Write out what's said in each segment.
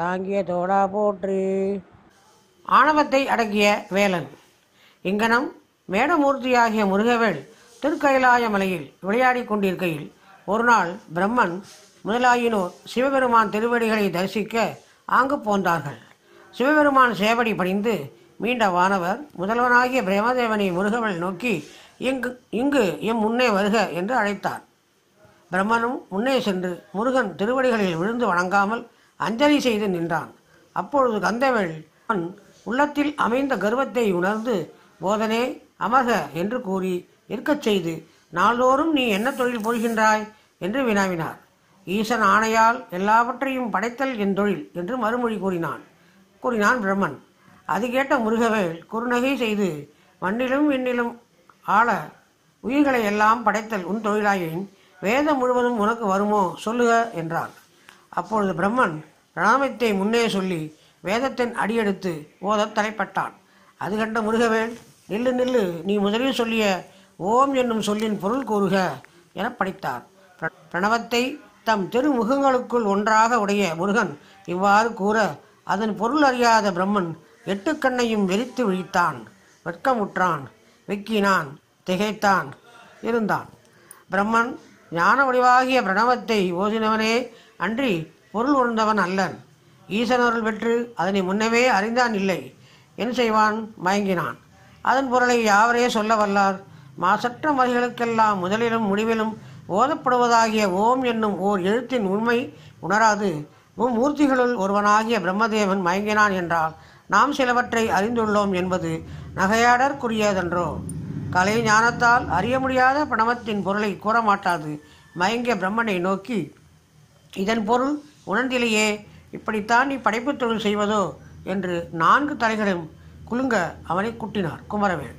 தாங்கிய தோடா போற்றி. ஆணவத்தை அடக்கிய வேலன். இங்கனம் மேடமூர்த்தியாகிய முருகவேல் திருக்கயிலாய மலையில் விளையாடிக் கொண்டிருக்கையில் ஒரு நாள் பிரம்மன் முதலாயினோர் சிவபெருமான் திருவடிகளை தரிசிக்க ஆங்கு போந்தார்கள். சிவபெருமான் சேவடி பணிந்து மீண்ட வானவர் முதல்வனாகிய பிரம்மதேவனை முருகவள் நோக்கி இங்கு இங்கு எம் முன்னே வருக என்று அழைத்தார். பிரம்மனும் முன்னே சென்று முருகன் திருவடிகளில் விழுந்து வணங்காமல் அஞ்சலி செய்து நின்றான். அப்பொழுது கந்தவேள் அவன் உள்ளத்தில் அமைந்த கர்வத்தை உணர்ந்து போதனே அமர்க என்று கூறி இருக்கச் செய்து நாள்தோறும் நீ என்ன தொழில் புரிகின்றாய்? என்று வினாவினார். ஈசன் ஆணையால் எல்லாவற்றையும் படைத்தல் என் தொழில் என்று மறுமொழி கூறினான். கூறினான் பிரம்மன். அது கேட்ட முருகவேள் குறுநகை செய்து மண்ணிலும் விண்ணிலும் ஆள உயிர்களை எல்லாம் படைத்தல் உன் தொழிலாயின் வேதம் முழுவதும் உனக்கு வருமோ சொல்லுக என்றான். அப்பொழுது பிரம்மன் பிரணாமத்தை முன்னே சொல்லி வேதத்தின் அடியெடுத்து ஓதத் தலைப்பட்டான். அது கண்ட முருகவேல் நில்லு நில்லு. நீ முதலில் சொல்லிய ஓம் என்னும் சொல்லின் பொருள் கூறுக என படித்தார். பிர- பிரணவத்தை தம் திருமுகங்களுக்குள் ஒன்றாக உடைய முருகன் இவ்வாறு கூற அதன் பொருள் அறியாத பிரம்மன் எட்டு கண்ணையும் வெறித்து விழித்தான். வெட்கமுற்றான். வெக்கினான். திகைத்தான். இருந்தான். பிரம்மன் ஞான வடிவாகிய பிரணவத்தை ஓதினவனே அன்றி பொருள் உணர்ந்தவன் அல்லன். ஈசனருள் பெற்று அதனை முன்னவே அறிந்தான் இல்லை. என் செய்வான்? மயங்கினான். அதன் பொருளை யாவரே சொல்ல வல்லார்? மாசற்ற வழிகளுக்கெல்லாம் முதலிலும் முடிவிலும் ஓதப்படுவதாகிய ஓம் என்னும் ஓர் எழுத்தின் உண்மை உணராது. மும்மூர்த்திகளுள் ஒருவனாகிய பிரம்மதேவன் மயங்கினான் என்றால் நாம் சிலவற்றை அறிந்துள்ளோம் என்பது நகையாடற்குரியதன்றோ? கலை ஞானத்தால் அறிய முடியாத பிரணவத்தின் பொருளை கூற மாட்டாது மயங்கிய பிரம்மனை நோக்கி இதன் பொருள் உணர்ந்திலேயே இப்படித்தான் நீ படைப்பு தொழில் செய்வதோ? என்று நான்கு தலைகளும் குலுங்க அவனை குட்டினார் குமரவேல்.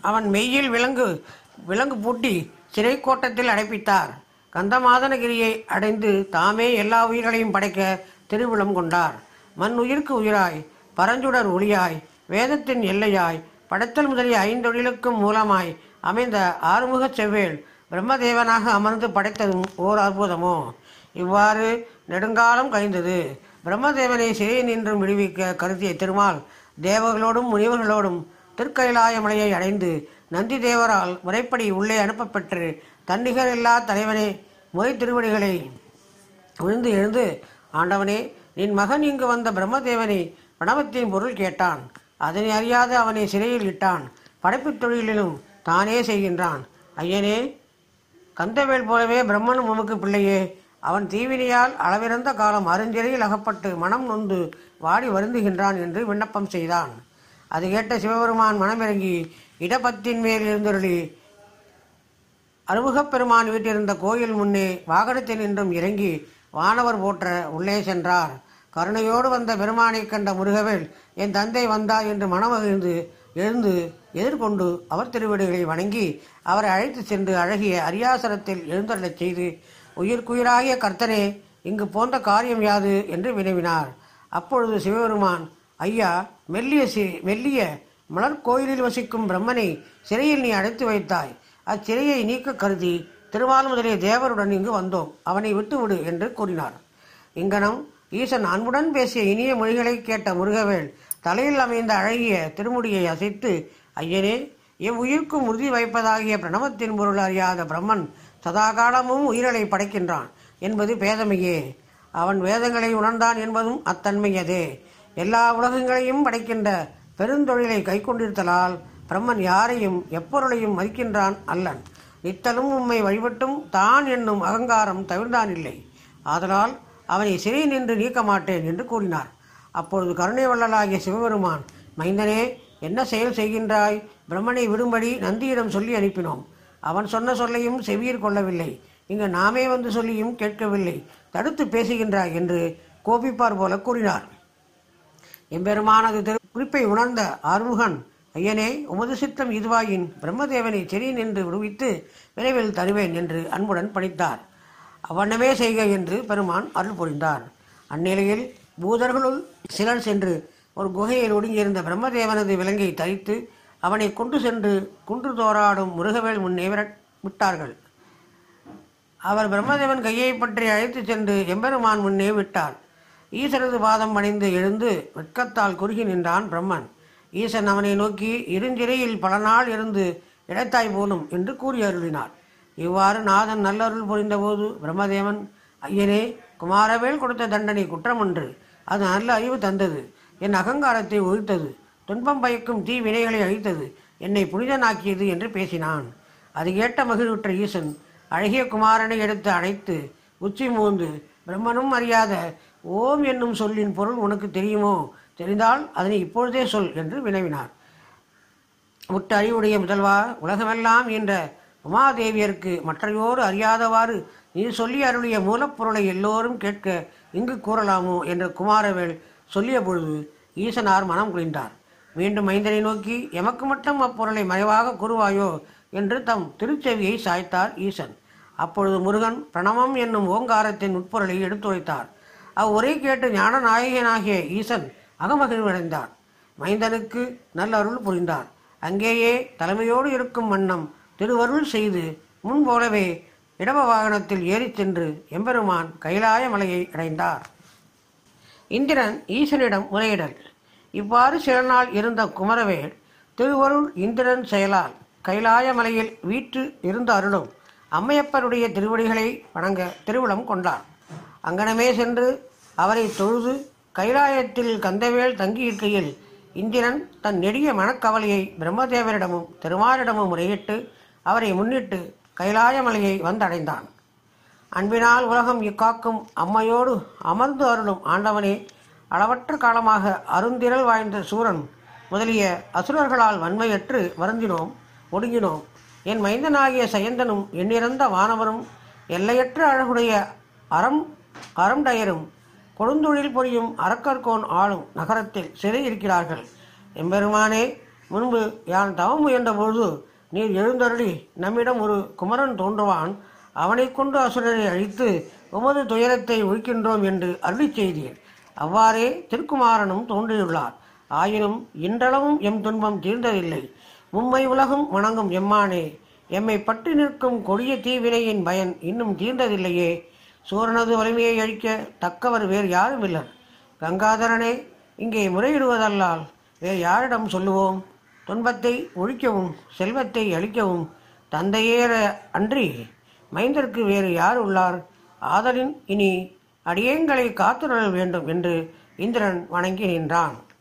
அவன் மெய்யில் விலங்கு விலங்கு பூட்டி சிறை கோட்டத்தில் அடைப்பித்தார். கந்தமாதனகிரியை அடைந்து தாமே எல்லா உயிர்களையும் படைக்க திருவிழம் கொண்டார். மண் உயிருக்கு உயிராய் பரஞ்சுடர் ஒளியாய் வேதத்தின் எல்லையாய் படைத்தல் முதலிய ஐந்தொழிலுக்கும் மூலமாய் அமைந்த ஆறுமுகச் செவ்வேல் பிரம்மதேவனாக அமர்ந்து படைத்ததும் ஓர் அற்புதமோ? இவ்வாறு நெடுங்காலம் கழிந்தது. பிரம்மதேவனை சிறையில் நின்றும் விடுவிக்க கருதிய திருமால் தேவர்களோடும் முனிவர்களோடும் திருக்கயிலாய மலையை அடைந்து நந்தி தேவரால் முறைப்படி உள்ளே அனுப்பப்பெற்று தன்னிகரில்லா தலைவனே முறை திருவடிகளை விழுந்து எழுந்து ஆண்டவனே நின் மகன் இங்கு வந்த பிரம்மதேவனை பிரணவத்தின் பொருள் கேட்டான். அதனை அறியாத அவனை சிறையில் இட்டான். படைப்புத் தொழிலிலும் தானே செய்கின்றான். ஐயனே கந்தவேல் போலவே பிரம்மனும் உமக்கு பிள்ளையே அவன் தீவினையால் அளவிறந்த காலம் அருஞ்சிறையில் அகப்பட்டு மனம் நொந்து வாடி வருந்துகின்றான் என்று விண்ணப்பம் செய்தான். அது கேட்ட சிவபெருமான் மனமிறங்கி இடப்பத்தின் மேல் இருந்தருளி அருமுகப் பெருமான் வீட்டிருந்த கோயில் முன்னே வாகனத்தில் நின்றும் இறங்கி வானவர் போற்ற உள்ளே சென்றார். கருணையோடு வந்த பெருமானைக் கண்ட முருகவேல் என் தந்தை வந்தார் என்று மனமகிழ்ந்து எழுந்து எதிர்கொண்டு அவர் திருவிடுகளை வணங்கி அவரை அழைத்துச் சென்று அழகிய அரியாசனத்தில் எழுந்தருளச் செய்து உயிர்க்குயிராகிய கர்த்தனே இங்கு போன்ற காரியம் யாது? என்று வினவினார். அப்பொழுது சிவபெருமான் ஐயா மெல்லிய சி மெல்லிய மலர் கோயிலில் வசிக்கும் பிரம்மனை சிறையில் நீ அடைத்து வைத்தாய். அச்சிறையை நீக்க கருதி திருமால் முதலிய தேவருடன் இங்கு வந்தோம். அவனை விட்டுவிடு என்று கூறினார். இங்கனம் ஈசன் அன்புடன் பேசிய இனிய மொழிகளை கேட்ட முருகவேல் தலையில் அமைந்த அழகிய திருமுடியை அசைத்து ஐயனே எவ்வுயிர்க்கும் உறுதி வைப்பதாகிய பிரணவத்தின் பொருள் அறியாத பிரம்மன் சதாகாலமும் உயிரலை படைக்கின்றான் என்பது பேதமையே. அவன் வேதங்களை உணர்ந்தான் என்பதும் அத்தன்மையதே. எல்லா உலகங்களையும் படைக்கின்ற பெருந்தொழிலை கைக்கொண்டிருத்தலால் பிரம்மன் யாரையும் எப்பொருளையும் மதிக்கின்றான் அல்லன். நித்தலும் உம்மை வழிபட்டும் தான் என்னும் அகங்காரம் தவிர்ந்தான் இல்லை ஆதலால் அவனை சிறை நின்று நீக்க மாட்டேன் என்று கூறினார். அப்பொழுது கருணை வள்ளலாகிய சிவபெருமான் மைந்தனே என்ன செயல் செய்கின்றாய்? பிரம்மனை விடும்படி நந்தியிடம் சொல்லி அனுப்பினோம். அவன் சொன்ன சொல்லையும் செவியர் கொள்ளவில்லை. இங்கு நாமே வந்து சொல்லியும் கேட்கவில்லை. தடுத்து பேசுகின்றாய் என்று கோபிப்பார் போல கூறினார். எம்பெருமானது திரு குறிப்பை உணர்ந்த ஆறுமுகன் ஐயனே உமது சித்தம் இதுவாயின் பிரம்மதேவனை செறி நின்று விடுவித்து விரைவில் தருவேன் என்று அன்புடன் பணித்தார் அவ்வண்ணமே செய்க என்று பெருமான் அருள் புரிந்தார். அந்நிலையில் பூதர்களுள் சிலர் சென்று ஒரு குகையில் ஒடுங்கியிருந்த பிரம்மதேவனது விலங்கை தரித்து அவனை கொண்டு சென்று குன்று தோராடும் முருகவேல் முன்னே விரட்- விட்டார்கள். அவர் பிரம்மதேவன் கையை பற்றி அழைத்துச் சென்று எம்பெருமான் முன்னே விட்டார். ஈசனது பாதம் பணிந்து எழுந்து வெட்கத்தால் குறுகி நின்றான் பிரம்மன். ஈசன் அவனை நோக்கி இருஞ்சிறையில் பல நாள் இருந்து இடைத்தாய் போலும் என்று கூறி அருளினார். இவ்வாறு நாதன் நல்லருள் புரிந்தபோது பிரம்மதேவன் ஐயனே குமாரவேல் கொடுத்த தண்டனை குற்றமன்று. அது நல்ல அறிவு தந்தது. என் அகங்காரத்தை ஒழித்தது. துன்பம் பயக்கும் தீ வினைகளை அழித்தது. என்னை புனிதனாக்கியது என்று பேசினான். அது கேட்ட மகிழ்வுற்ற ஈசன் அழகிய குமாரனை எடுத்து அணைத்து உச்சி மூந்து பிரம்மனும் அறியாத ஓம் என்னும் சொல்லின் பொருள் உனக்கு தெரியுமோ? தெரிந்தால் அதனை இப்பொழுதே சொல் என்று வினவினார். முட்ட அறிவுடைய முதல்வா உலகமெல்லாம் என்ற உமாதேவியருக்கு மற்றையோர் அறியாதவாறு நீ சொல்லி அருளிய மூலப்பொருளை எல்லோரும் கேட்க இங்கு கூறலாமோ? என்று குமாரவேல் சொல்லிய பொழுது ஈசனார் மனம் குளிர்ந்தார் மீண்டும் மைந்தனை நோக்கி எமக்கு மட்டும் அப்பொருளை மறைவாக கூறுவாயோ? என்று தம் திருச்செவியை சாய்த்தார் ஈசன். அப்பொழுது முருகன் பிரணவம் என்னும் ஓங்காரத்தின் உட்பொருளை எடுத்துரைத்தார். அவ்வுரை கேட்டு ஞான நாயகனாகிய ஈசன் அகமகிழ்வடைந்தார். மைந்தனுக்கு நல்ல அருள் புரிந்தார். அங்கேயே தலைமையோடு இருக்கும் வண்ணம் திருவருள் செய்து முன்போலவே இடப வாகனத்தில் ஏறிச் சென்று எம்பெருமான் கைலாய மலையை அடைந்தார். இந்திரன் ஈசனிடம் முறையிடல். இவ்வாறு சில நாள் இருந்த குமரவேல் திருவருள் இந்திரன் செயலால் கைலாய மலையில் வீற்று இருந்து அருளும் அம்மையப்பருடைய திருவடிகளை வணங்க திருவிழம் கொண்டார் அங்கனமே சென்று அவரை தொழுது கைலாயத்தில் கந்தவேல் தங்கியிருக்கையில் இந்திரன் தன் நெடிய மனக்கவலையை பிரம்மதேவரிடமும் திருமாரிடமும் முறையிட்டு அவரை முன்னிட்டு கைலாய மலையை வந்தடைந்தான். அன்பினால் உலகம் இக்காக்கும் அம்மையோடு அமர்ந்து அருளும் ஆண்டவனே அளவற்ற காலமாக அருந்திரள் வாய்ந்த சூரன் முதலிய அசுரர்களால் வன்மையற்று வருந்தினோம் ஒடுங்கினோம். என் மைந்தனாகிய சயந்தனும் எண்ணிறந்த வானவரும் எல்லையற்ற அழகுடைய அறம் அறம்டயரும் கொடுந்தொழில் புரியும் அரக்கர்கோன் ஆளும் நகரத்தில் சிறை இருக்கிறார்கள். எம்பெருமானே முன்பு யான் தவம் முயன்றபொழுது நீர் எழுந்தருளி நம்மிடம் ஒரு குமரன் தோன்றுவான். அவனை கொண்டு அசுரனை அழித்து உமது துயரத்தை ஒழிக்கின்றோம் என்று அருளி செய்தீர் அவ்வாறே திருக்குமாரனும் தோன்றியுள்ளார். ஆயினும் இன்றளவும் எம் துன்பம் தீர்ந்ததில்லை. மும்மை உலகம் வணங்கும் எம்மானே எம்மை பற்றி நிற்கும் கொடிய தீவினையின் பயன் இன்னும் தீர்ந்ததில்லையே. சூரனது வலிமையை அழிக்க தக்கவர் வேறு யாரும் இல்லர் கங்காதரனே இங்கே முறையிடுவதல்லால் வேறு யாரிடம் சொல்லுவோம்? துன்பத்தை ஒழிக்கவும் செல்வத்தை அழிக்கவும் தந்தையேற அன்றி மைந்தருக்கு வேறு யார் உள்ளார்? ஆதலின் இனி அடியேங்களை காத்துணர வேண்டும் என்று இந்திரன் வணங்கி நின்றான்.